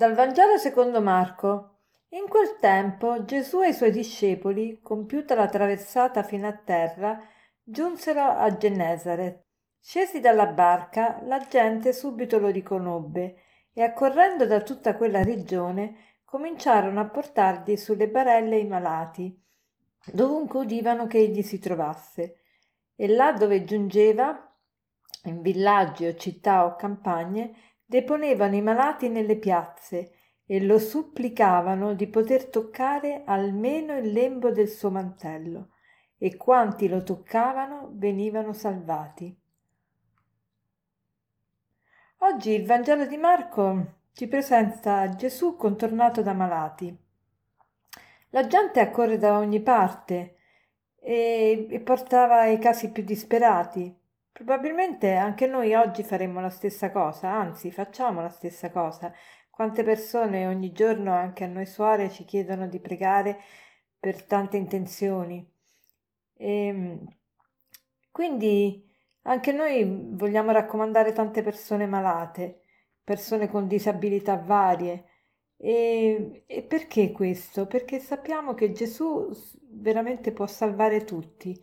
Dal Vangelo secondo Marco. In quel tempo Gesù e i suoi discepoli, compiuta la traversata fino a terra, giunsero a Gennesaret. Scesi dalla barca, la gente subito lo riconobbe e accorrendo da tutta quella regione cominciarono a portargli sulle barelle i malati, dovunque udivano che egli si trovasse. E là dove giungeva, in villaggi o città o campagne, deponevano i malati nelle piazze e lo supplicavano di poter toccare almeno il lembo del suo mantello, e quanti lo toccavano venivano salvati. Oggi il Vangelo di Marco ci presenta Gesù contornato da malati. La gente accorre da ogni parte e, portava i casi più disperati, Probabilmente anche noi oggi faremmo la stessa cosa, anzi facciamo la stessa cosa. Quante persone ogni giorno, anche a noi suore, ci chiedono di pregare per tante intenzioni. E ehm, quindi anche noi vogliamo raccomandare tante persone malate, persone con disabilità varie. E, e perché questo? Perché sappiamo che Gesù veramente può salvare tutti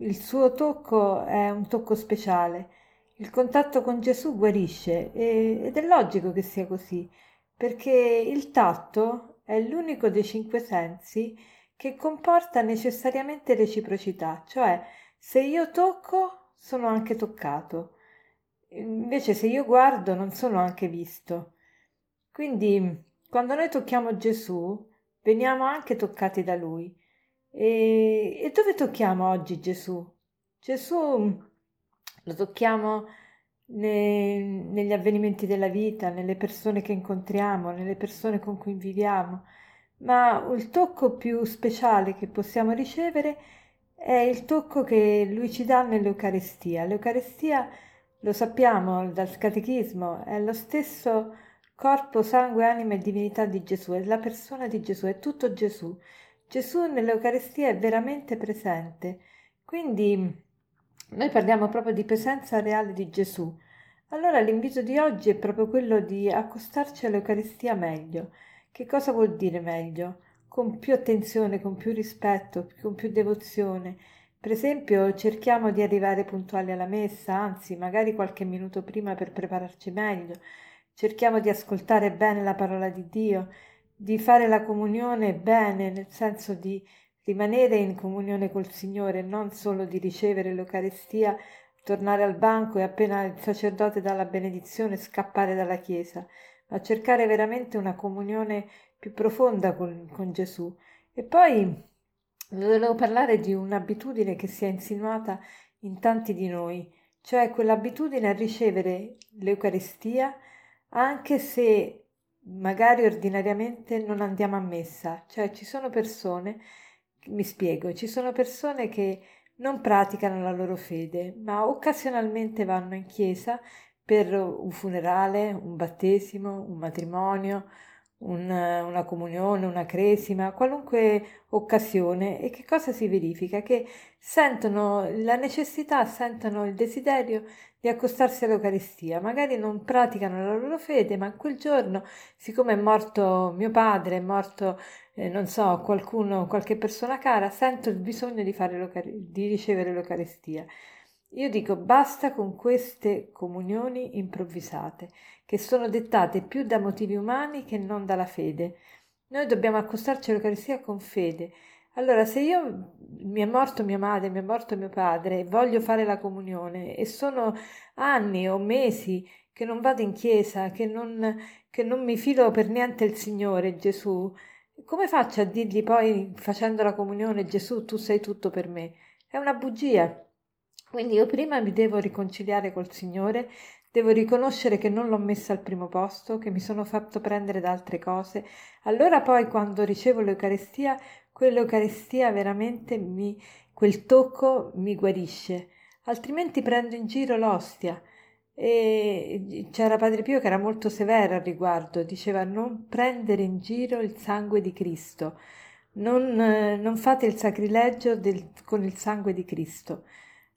il suo tocco è un tocco speciale. Il contatto con Gesù guarisce e, ed è logico che sia così, perché il tatto è l'unico dei cinque sensi che comporta necessariamente reciprocità, cioè se io tocco sono anche toccato, invece se io guardo non sono anche visto. Quindi quando noi tocchiamo Gesù veniamo anche toccati da Lui e, e dove tocchiamo oggi Gesù? Gesù lo tocchiamo ne, negli avvenimenti della vita, nelle persone che incontriamo, nelle persone con cui viviamo, ma il tocco più speciale che possiamo ricevere è il tocco che lui ci dà nell'Eucaristia. L'Eucaristia, lo sappiamo dal catechismo, è lo stesso corpo, sangue, anima e divinità di Gesù, è la persona di Gesù, è tutto Gesù. Gesù nell'Eucaristia è veramente presente. Quindi noi parliamo proprio di presenza reale di Gesù. Allora l'invito di oggi è proprio quello di accostarci all'Eucaristia meglio. Che cosa vuol dire meglio? Con più attenzione, con più rispetto, con più devozione. Per esempio, cerchiamo di arrivare puntuali alla messa, anzi, magari qualche minuto prima per prepararci meglio. Cerchiamo di ascoltare bene la parola di Dio di fare la comunione bene, nel senso di rimanere in comunione col Signore, non solo di ricevere l'Eucaristia, tornare al banco e appena il sacerdote dà la benedizione scappare dalla Chiesa, ma cercare veramente una comunione più profonda con, con Gesù. E poi volevo parlare di un'abitudine che si è insinuata in tanti di noi, cioè quell'abitudine a ricevere l'Eucaristia anche se magari ordinariamente non andiamo a messa, cioè ci sono persone, mi spiego, ci sono persone che non praticano la loro fede, ma occasionalmente vanno in chiesa per un funerale, un battesimo, un matrimonio, un, una comunione, una cresima, qualunque occasione. E che cosa si verifica? Che sentono la necessità, sentono il desiderio di accostarsi all'Eucaristia. Magari non praticano la loro fede, ma quel giorno, siccome è morto mio padre, è morto, eh, non so, qualcuno, qualche persona cara, sento il bisogno di, di ricevere l'Eucaristia. Io dico basta con queste comunioni improvvisate, che sono dettate più da motivi umani che non dalla fede. Noi dobbiamo accostarci all'Eucaristia con fede. Allora, se io mi è morto mia madre, mi è morto mio padre, voglio fare la comunione e sono anni o mesi che non vado in chiesa, che non, che non mi filo per niente il Signore Gesù, come faccio a dirgli poi facendo la comunione Gesù tu sei tutto per me? È una bugia. Quindi io prima mi devo riconciliare col Signore, devo riconoscere che non l'ho messa al primo posto, che mi sono fatto prendere da altre cose. Allora poi quando ricevo l'Eucarestia, quell'Eucarestia veramente mi, quel tocco mi guarisce, altrimenti prendo in giro l'ostia. E c'era Padre Pio che era molto severo al riguardo, diceva non prendere in giro il sangue di Cristo, non, non fate il sacrilegio del, con il sangue di Cristo.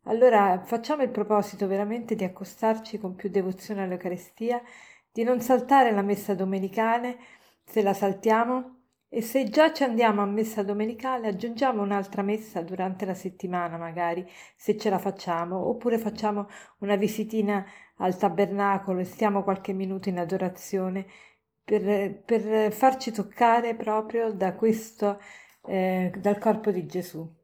Allora facciamo il proposito veramente di accostarci con più devozione all'Eucarestia, di non saltare la messa domenicale se la saltiamo e se già ci andiamo a messa domenicale aggiungiamo un'altra messa durante la settimana magari se ce la facciamo oppure facciamo una visitina al tabernacolo e stiamo qualche minuto in adorazione per, per farci toccare proprio da questo eh, dal corpo di Gesù.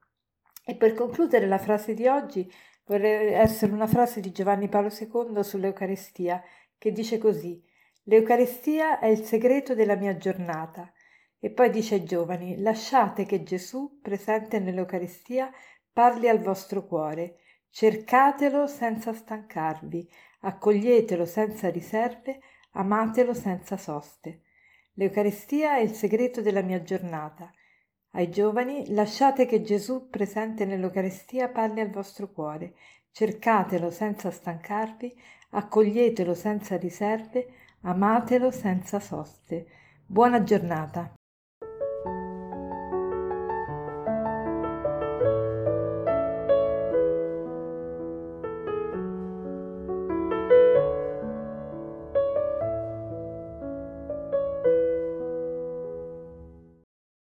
E per concludere la frase di oggi vorrei essere una frase di Giovanni Paolo II sull'Eucarestia che dice così L'Eucarestia è il segreto della mia giornata. E poi dice ai giovani, lasciate che Gesù, presente nell'Eucaristia, parli al vostro cuore, cercatelo senza stancarvi, accoglietelo senza riserve, amatelo senza soste. L'Eucaristia è il segreto della mia giornata. Ai giovani, lasciate che Gesù, presente nell'Eucaristia, parli al vostro cuore, cercatelo senza stancarvi, accoglietelo senza riserve, amatelo senza soste. Buona giornata.